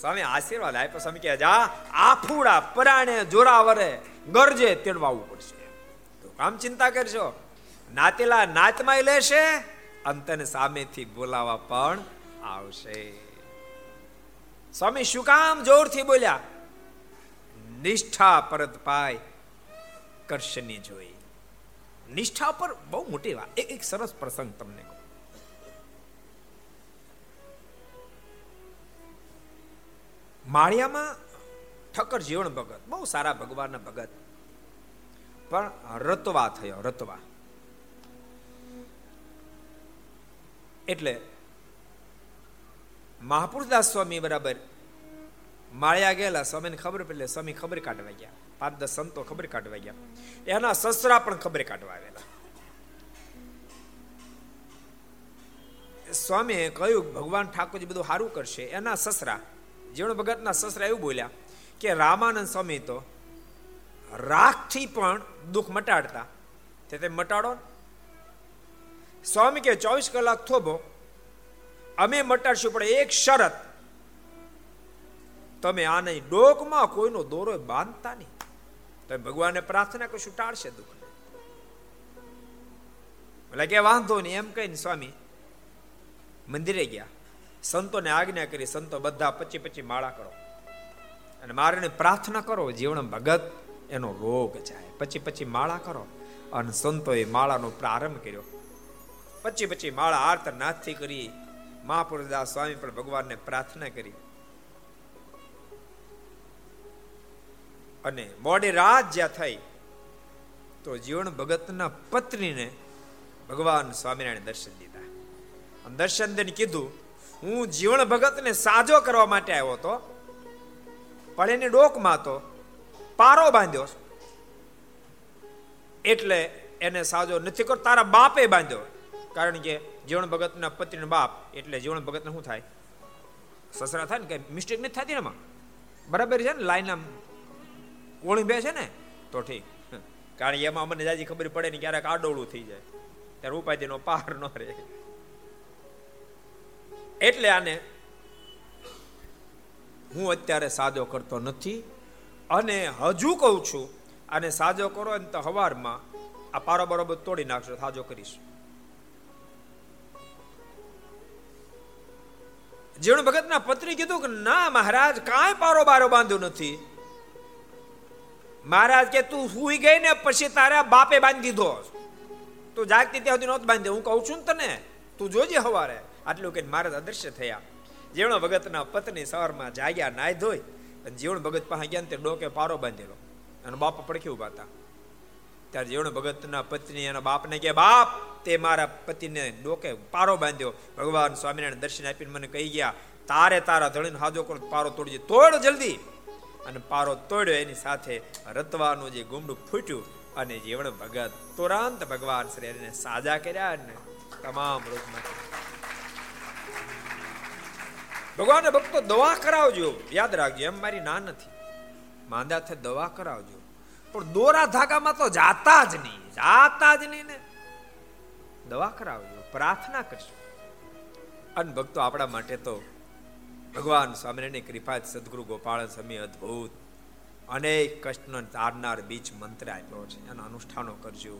સ્વામી આશીર્વાદ આપ્યો. સ્વામી કે જા, આફુડા પરાણે જોરાવરે ગરજે તેડવા આવવું પડશે. તો કામ ચિંતા કરશો નાતેલા નાતમાં લેશે અંતને સામેથી બોલાવા પણ આવશે. સ્વામી શું કામ જોરથી બોલ્યા? નિષ્ઠા પરત પાય કરશની જોઈ. નિષ્ઠા પર બહુ મોટી વાત. એક એક સરસ પ્રસંગ તમને કહું. માળિયામાં ઠક્કર જીવન ભગત, બહુ સારા ભગવાનના ભગત. પણ રતવા થયો, રતવા. એટલે મહાપુરુષદાસ સ્વામી બરાબર માળિયા ગયેલા, સ્વામીને ખબર પડે સ્વામી ખબર કાઢવા ગયા. પાંચ દસ સંતો ખબર કાઢવા ગયા. એના સસરા પણ ખબર કાઢવા આવેલા. સ્વામીએ કહ્યું ભગવાન ઠાકોરજી બધું સારું કરશે. એના સસરા જીવણ ભગતના સસરા એવું બોલ્યા કે રામાનંદ સ્વામી તો રાખથી પણ દુઃખ મટાડતા. તે તે મટાડો સ્વામી કે ચોવીસ કલાક થોભો. અમે મટાડશું, પણ એક શરત. તમે આ નહીં ડોકમાં કોઈનો દોરો બાંધતા નહીં. તમે ભગવાનને પ્રાર્થના કશું ટાળશે દુઃખ. એટલે કે વાંધો નહીં, એમ કહીને સ્વામી મંદિરે ગયા. સંતોને આજ્ઞા કરી, સંતો બધા પચી પચી માળા કરો. અને મારે પ્રાર્થના કરો જીવન ભગત એનો રોગ જાય. પછી પછી માળા કરો. અને સંતોએ માળાનો પ્રારંભ કર્યો. પછી પછી માળા આર્ત નાથથી કરી, મહાપુરુષદાસ સ્વામી પણ ભગવાનને પ્રાર્થના કરી. અને મોડી રાત જ્યાં થઈ, તો જીવન ભગતના પત્નીને ભગવાન સ્વામિનારાયણ દર્શન દીધા. દર્શન દઈને કીધું, હું જીવન ભગતને સાજો કરવા માટે આવ્યો હતો, પણ એની ડોકમાં તો પારો બાંધ્યો એટલે એને સાજો નથી કરતો તારા બાપે બાંધ્યો. કારણ કે જીવન ભગતના પત્નીનો બાપ, એટલે જીવન ભગતને શું થાય? સસરા થાય ને, કઈ મિસ્ટેક નથી થતી એમાં? બરાબર છે ને? લાઈન ઓળી બે છે ને, તો ઠીક. કારણ કે એમાં અમને જાજી ખબર પડે ને ક્યારેક આડોળું થઈ જાય. ત્યારે ઉપાધિનો પાર ન રહે. એટલે આને હું અત્યારે સાજો કરતો નથી અને હજુ કહું છું, આને સાજો કરો ને તો હવારમાં આ પારો બરોબર તોડી નાખશો, સાજો કરીશ. જીવણ ભગતના પત્ની કીધું કે, ના મહારાજ, કાંઈ પારો બારો બાંધ્યો નથી. મહારાજ કે, તું સુઈ ગઈ ને પછી તારા બાપે બાંધી દીધો. તું જાગતી ત્યાં સુધી નોત બાંધ્યો. હું કહું છું તને, તું જોજે હવારે. આટલું કહીને મહારાજ અદૃશ્ય થયા. જીવણ ભગતના પત્ની સવારમાં જાગ્યા નાય ધોઈ, અને જીવણ ભગત પાસે ગયા તે ડોકે પારો બાંધેલો. અને બાપ પડખી ઊભા હતા. ત્યારે જીવણ ભગતના પત્ની એના બાપને કે, બાપ, તે મારા પતિને ડોકે પારો બાંધ્યો. ભગવાન સ્વામિનારાયણ દર્શન આપીને મને કહી ગયા, તારે તારા ધણીને હાજો કરો, પારો તોડજે તોડ જલ્દી. અને પારો તોડ્યો એની સાથે રતવાનું જે ગુમડું ફૂટ્યું અને જીવણ ભગત તુરંત ભગવાન શ્રી હરિને સાજા કર્યા અને તમામ રોગમાં ભગવાન ભક્તો દવા કરાવજો. યાદ રાખજો, એમ મારી ના નથી. માંદા થાય દવા કરાવજો. પણ દોરા ધાગામાં તો જાતા જ નહીં, જાતા જ નહીં ને. દવા કરાવજો, પ્રાર્થના કરજો. અને ભક્તો આપણા માટે તો ભગવાન સ્વામિનારાયણની કૃપા સદગુરુ ગોપાલ સ્વામી અદ્ભુત અનેક કષ્ટનો તારનાર બીજ મંત્ર આપ્યો છે. એના અનુષ્ઠાનો કરજો,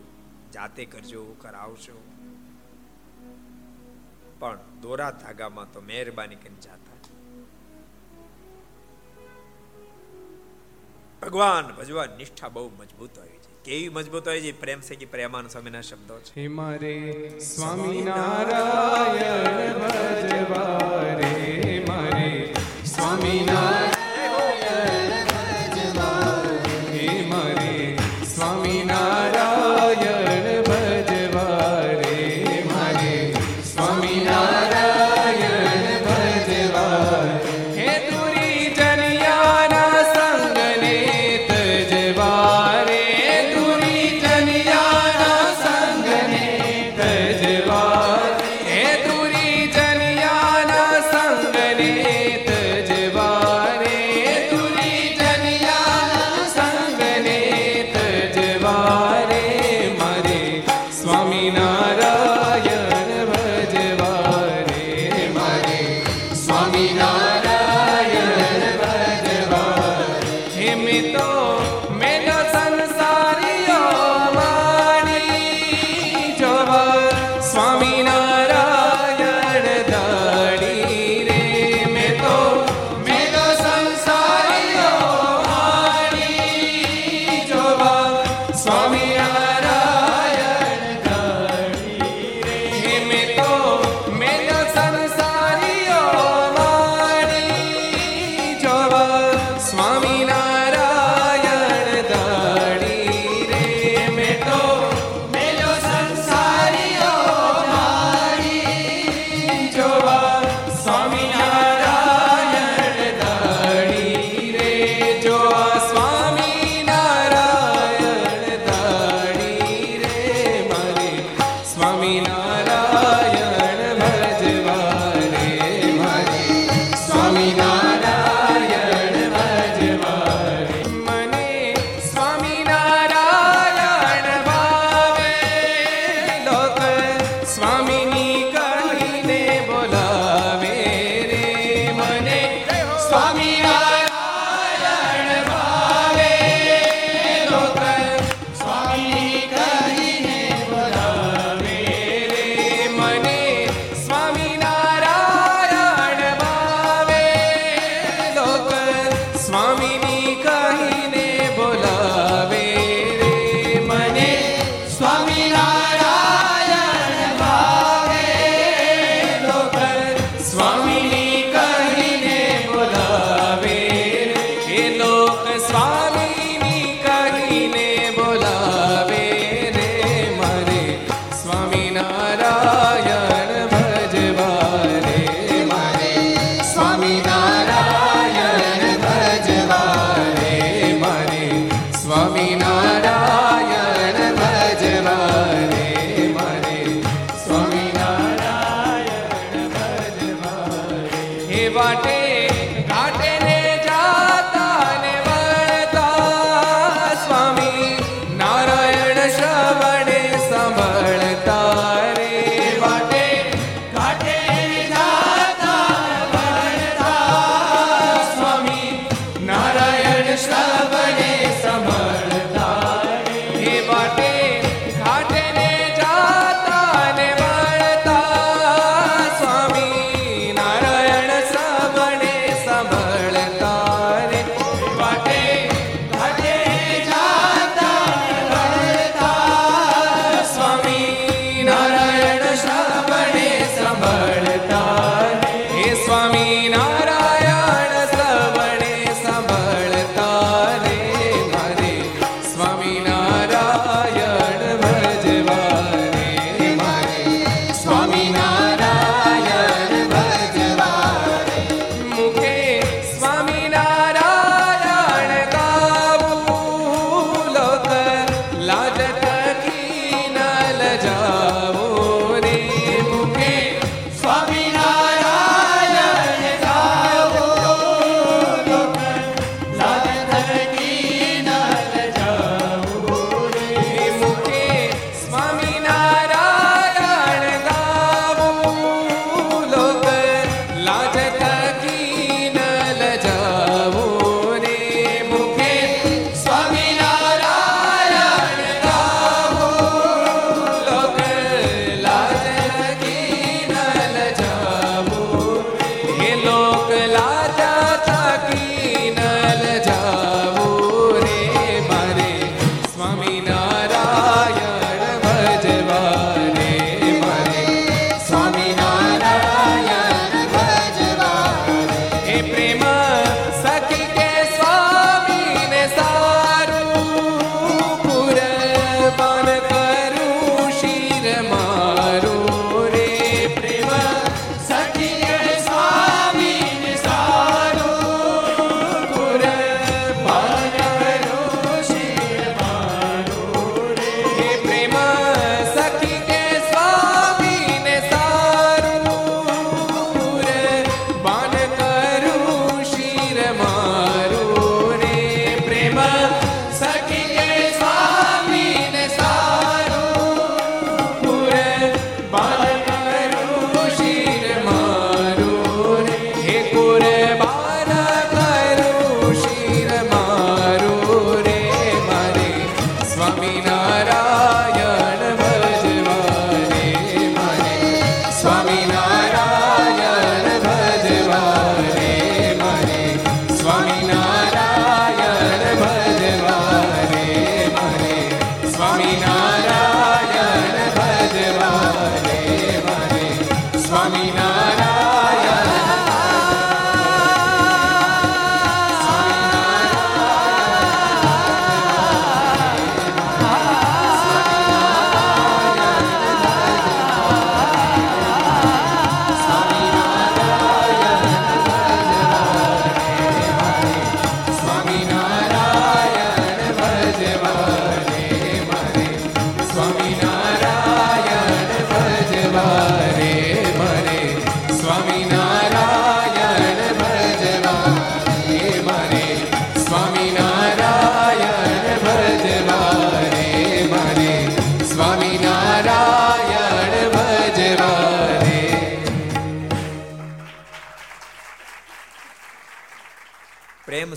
જાતે કરજો કરાવજો પણ દોરા ધાગામાં તો મહેરબાની કરીને જાતા ભગવાન, ભજવા નિષ્ઠા બહુ મજબૂત હોય છે. કેવી મજબૂત હોય છે? પ્રેમ છે કે પ્રેમાન સ્વામીના શબ્દો છે? હે મારે સ્વામિનારાયણ ભજવા સ્વામિનારાયણ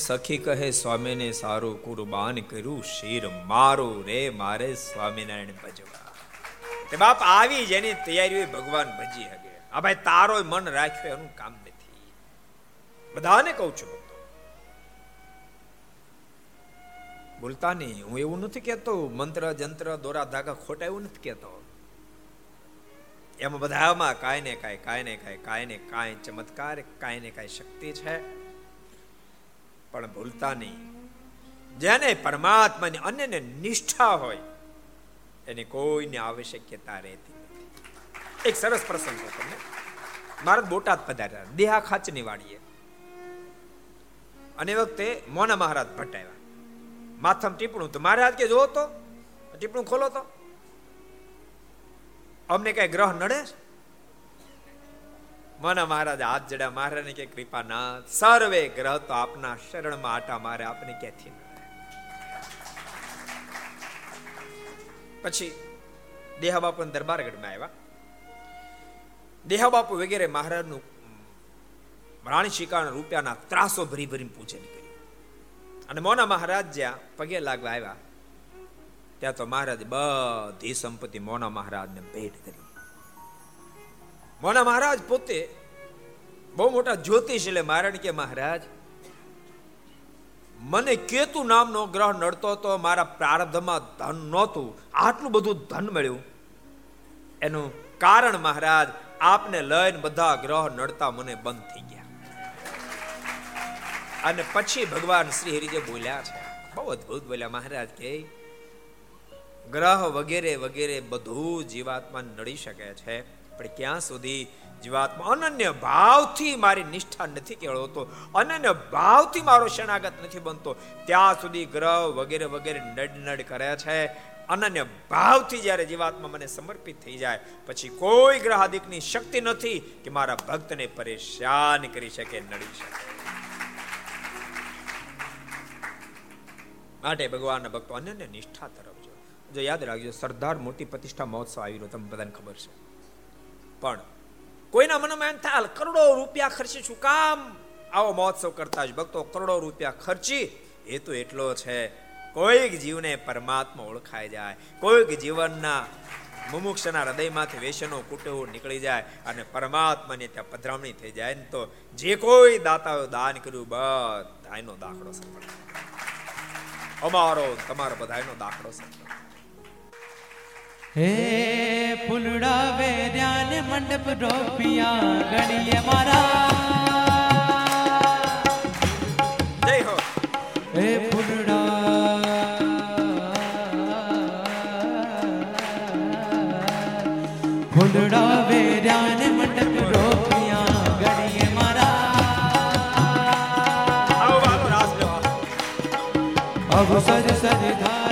સખી કહે, સ્વામીને સારું કુરબાન કર્યું, શીર મારું રે, મારે સ્વામિનારાયણ ભજવા તે બાપ આવી જેની તૈયારી ભગવાન ભજી હગે આ ભાઈ તારો મન રાખ્યો, એનું કામ નથી. બધાને કહું છું બોલતા નહીં. હું એવું નથી કેતો મંત્ર, જંત્ર, દોરા, ધાગા ખોટા એવું નથી કેતો એમાં બધામાં કાંઈ ને કાંઈ કાંઈ ને કાંઈ કાંઈ ને કાંઈ ચમત્કાર, કાંઈ ને કાંઈ શક્તિ છે. પણ ભૂલતા નહીં. જેને પરમાત્માની અન્યને નિષ્ઠા હોય, એની કોઈની આવશ્યકતા રહેતી એક સરસ પ્રસંગ છે તમને. મારા બોટાદ પધાર્યા. દેહા ખાચની વાડીએ. અને વખતે મોના મહારાજ ભટ્ટાવ્યા માથમ ટીપણું તો મહારાજ કે જોવો તો. ટીપણું ખોલો તો. અમને કઈ ગ્રહ નડે? મના મહારાજ, હાથ જડ્યા. મહારાજને કે કૃપા ના, સર્વે ગ્રહ તો આપના શરણમાં આટા મારે, આપને ક્યાંથી પછી દેહા બાપુ દરબારગઢમાં આવ્યા દેહા બાપુ વગેરે મહારાજનું રાણી શિકાર રૂપિયાના ત્રાસો ભરી ભરીને પૂજન કર્યું. અને મોના મહારાજ જ્યાં પગે લાગવા આવ્યા ત્યાં તો મહારાજ બધી સંપત્તિ મોના મહારાજને ભેટ કરી. મોના મહારાજ પોતે બહુ મોટા જ્યોતિષ એટલે મારણ કે મહારાજ, મને કેતુ નામનો ગ્રહ નડતો તો મારા પ્રારબ્ધમાં ધન નહોતું. આટલું બધું ધન મળ્યું. એનું કારણ મહારાજ, આપને લઈને બધા ગ્રહ નડતા મને બંધ થઈ ગયા. અને પછી ભગવાન શ્રી હરિજે બોલ્યા છે, બહુ અદભુત બોલ્યા મહારાજ કે, ગ્રહ વગેરે વગેરે બધું જીવાત્મા નડી શકે છે. પણ ક્યાં સુધી જીવાત્મા અનન્ય ભાવથી મારી નિષ્ઠા નથી કેળવતો, અનન્ય ભાવથી મારો શરણાગત નથી બનતો. ત્યાં સુધી ગ્રહ વગેરે વગેરે નડ નડ કરે છે. અનન્ય ભાવથી જ્યારે જીવાત્મા મને સમર્પિત થઈ જાય, પછી કોઈ ગ્રહાદિકની શક્તિ નથી કે મારા ભક્તને પરેશાન કરી શકે, નડી શકે. માટે ભગવાનના ભક્તો અનન્ય નિષ્ઠા તરફ જો યાદ રાખજો, સરદાર મોટી પ્રતિષ્ઠા મહોત્સવ આવી રહ્યો તમને બધાને ખબર છે. પણ કોઈના મનમાં એમ થાય કરોડો રૂપિયા ખર્ચી શું કામ. આવો મહોત્સવ કરતા જ ભક્તો કરોડો રૂપિયા ખર્ચી, એ તો એટલો છે. કોઈક જીવને પરમાત્મા ઓળખાઈ જાય, કોઈક જીવનના મુમુક્ષના હૃદયમાંથી વેસનો કુટેવો નીકળી જાય અને પરમાત્માની ત્યાં પધરામણી થઈ જાય. ને તો જે કોઈ દાતાઓ દાન કર્યું બધાનો દાખલો સફળ અમારો, તમારો બધાનો દાખલો સફળ હે ફૂલડા વેર્યાને મંડપ રોપિયા ગણીએ મારા. જય હો. હે ફૂલડા. ફૂલડા વેર્યાને મંડપ રોપિયા ગણીએ મારા. અવસર સરદાર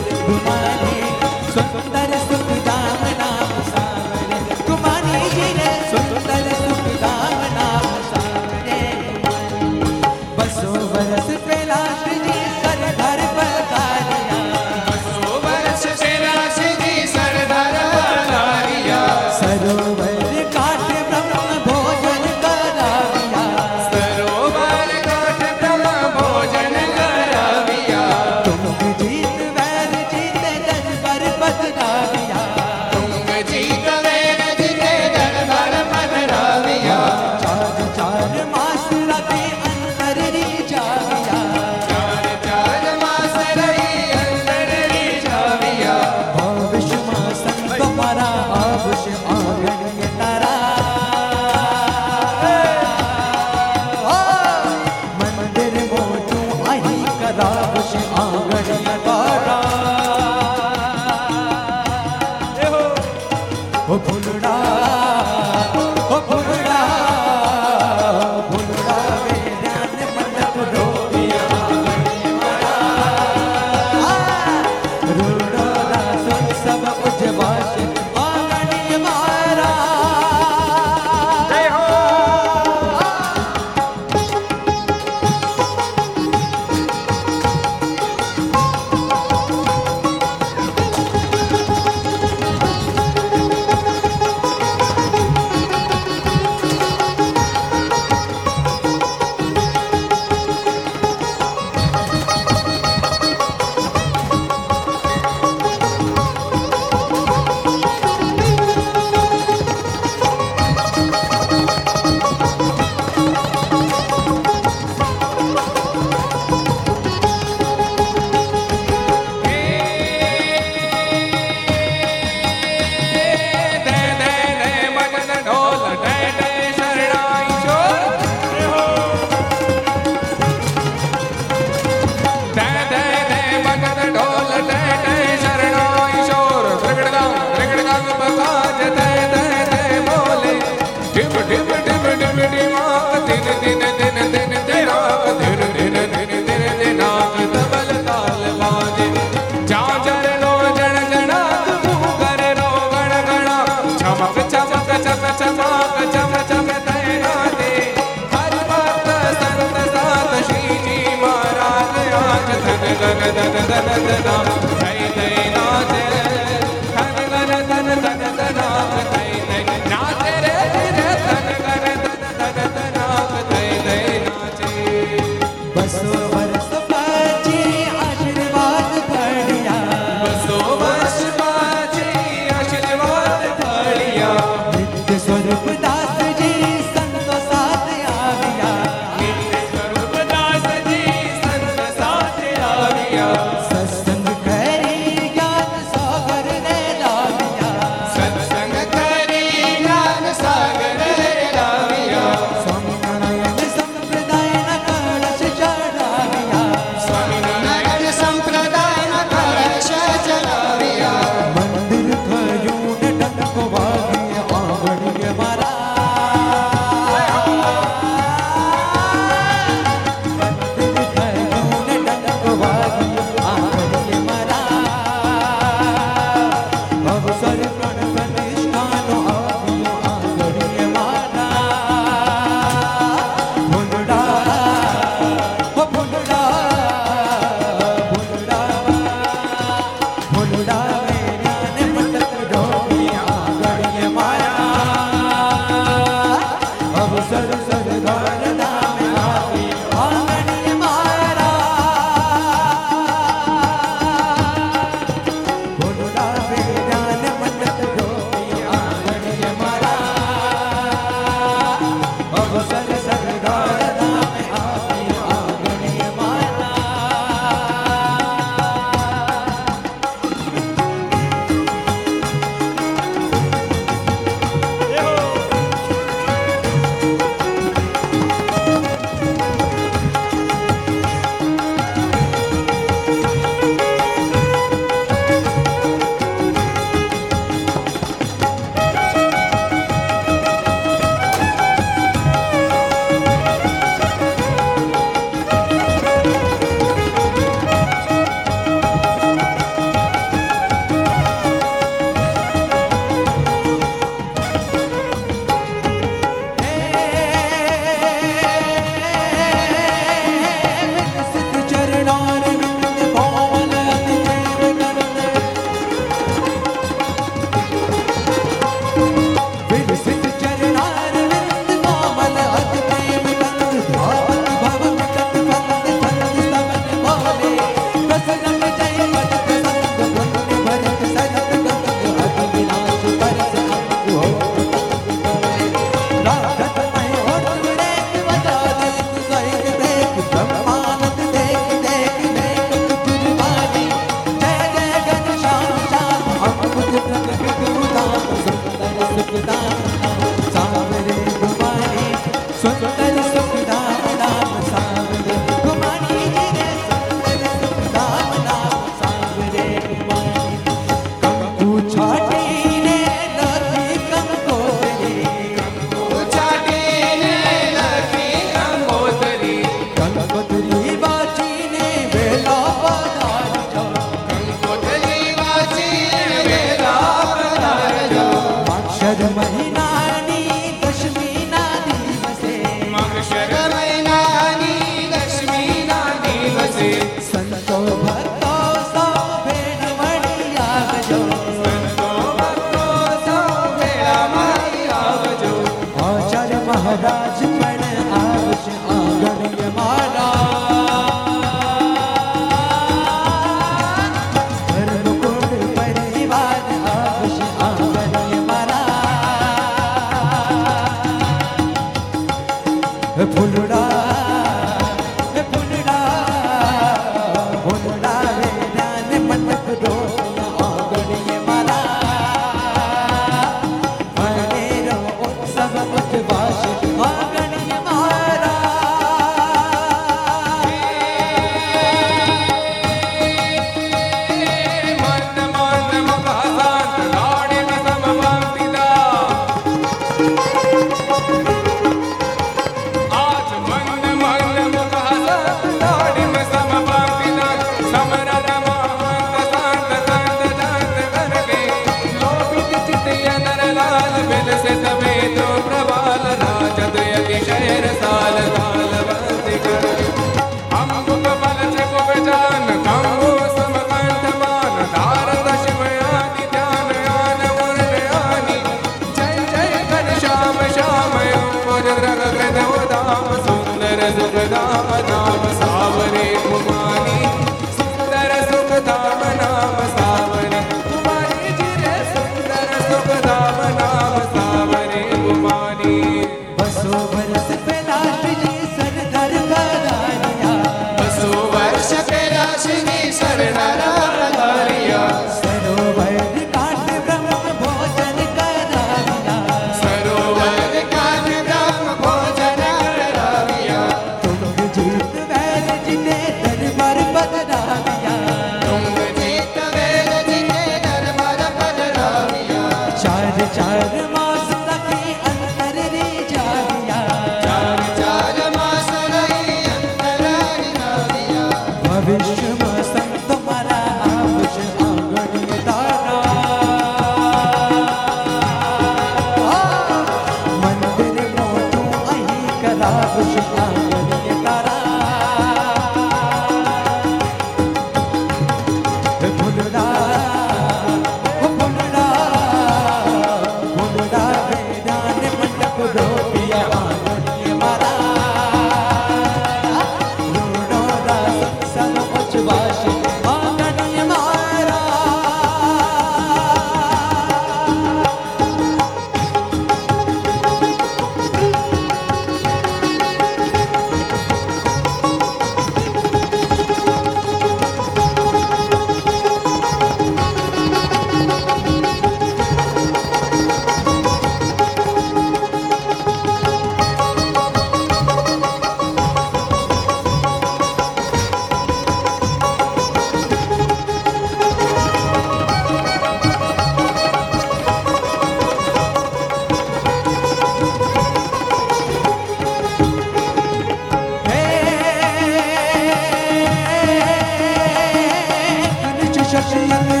Just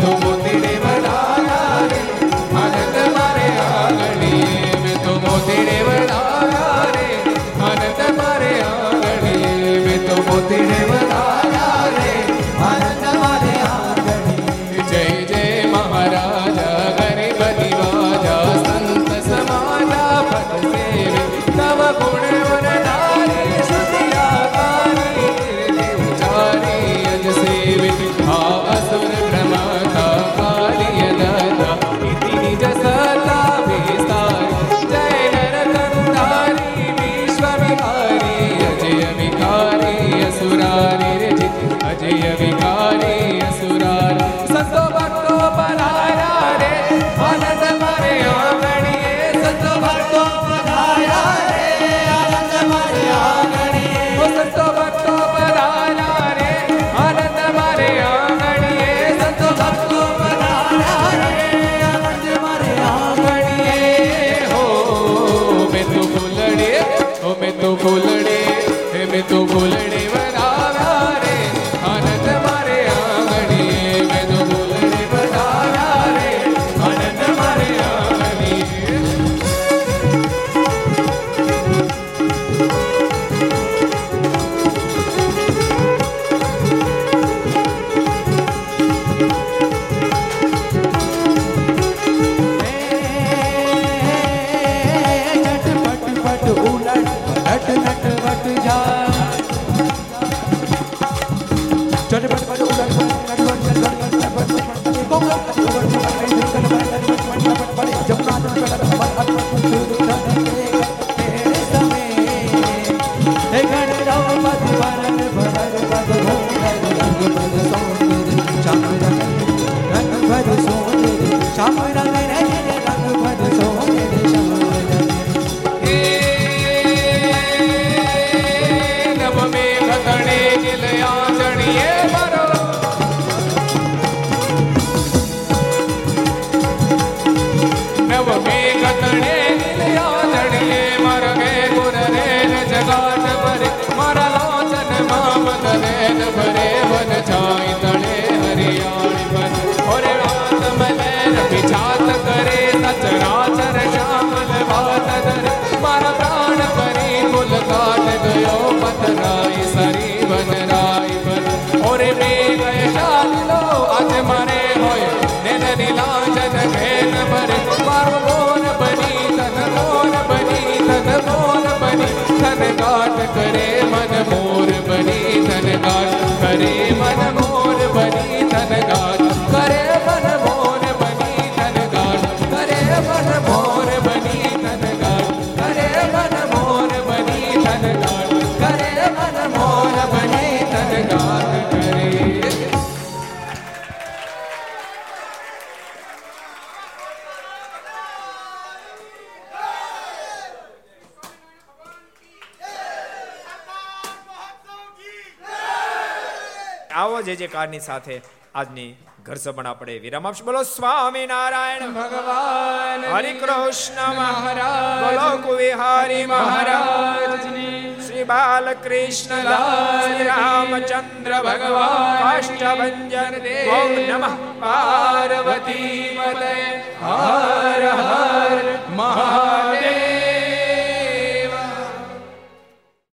tomo Ready, ready. કરે મન મોર બની ધનકાર કરે મન મોર જે જે કારની સાથે આજની ઘર સભણ આપણે વિરામ આપશું. બોલો સ્વામી નારાયણ ભગવાન હરિ કૃષ્ણ મહારાજ બોલો કુવિહારી મહારાજ શ્રી બાલકૃષ્ણ શ્રી રામચંદ્ર ભગવાન અષ્ટભંજન ઓમ નમઃ. પાર્વતી હર હર મહારાજ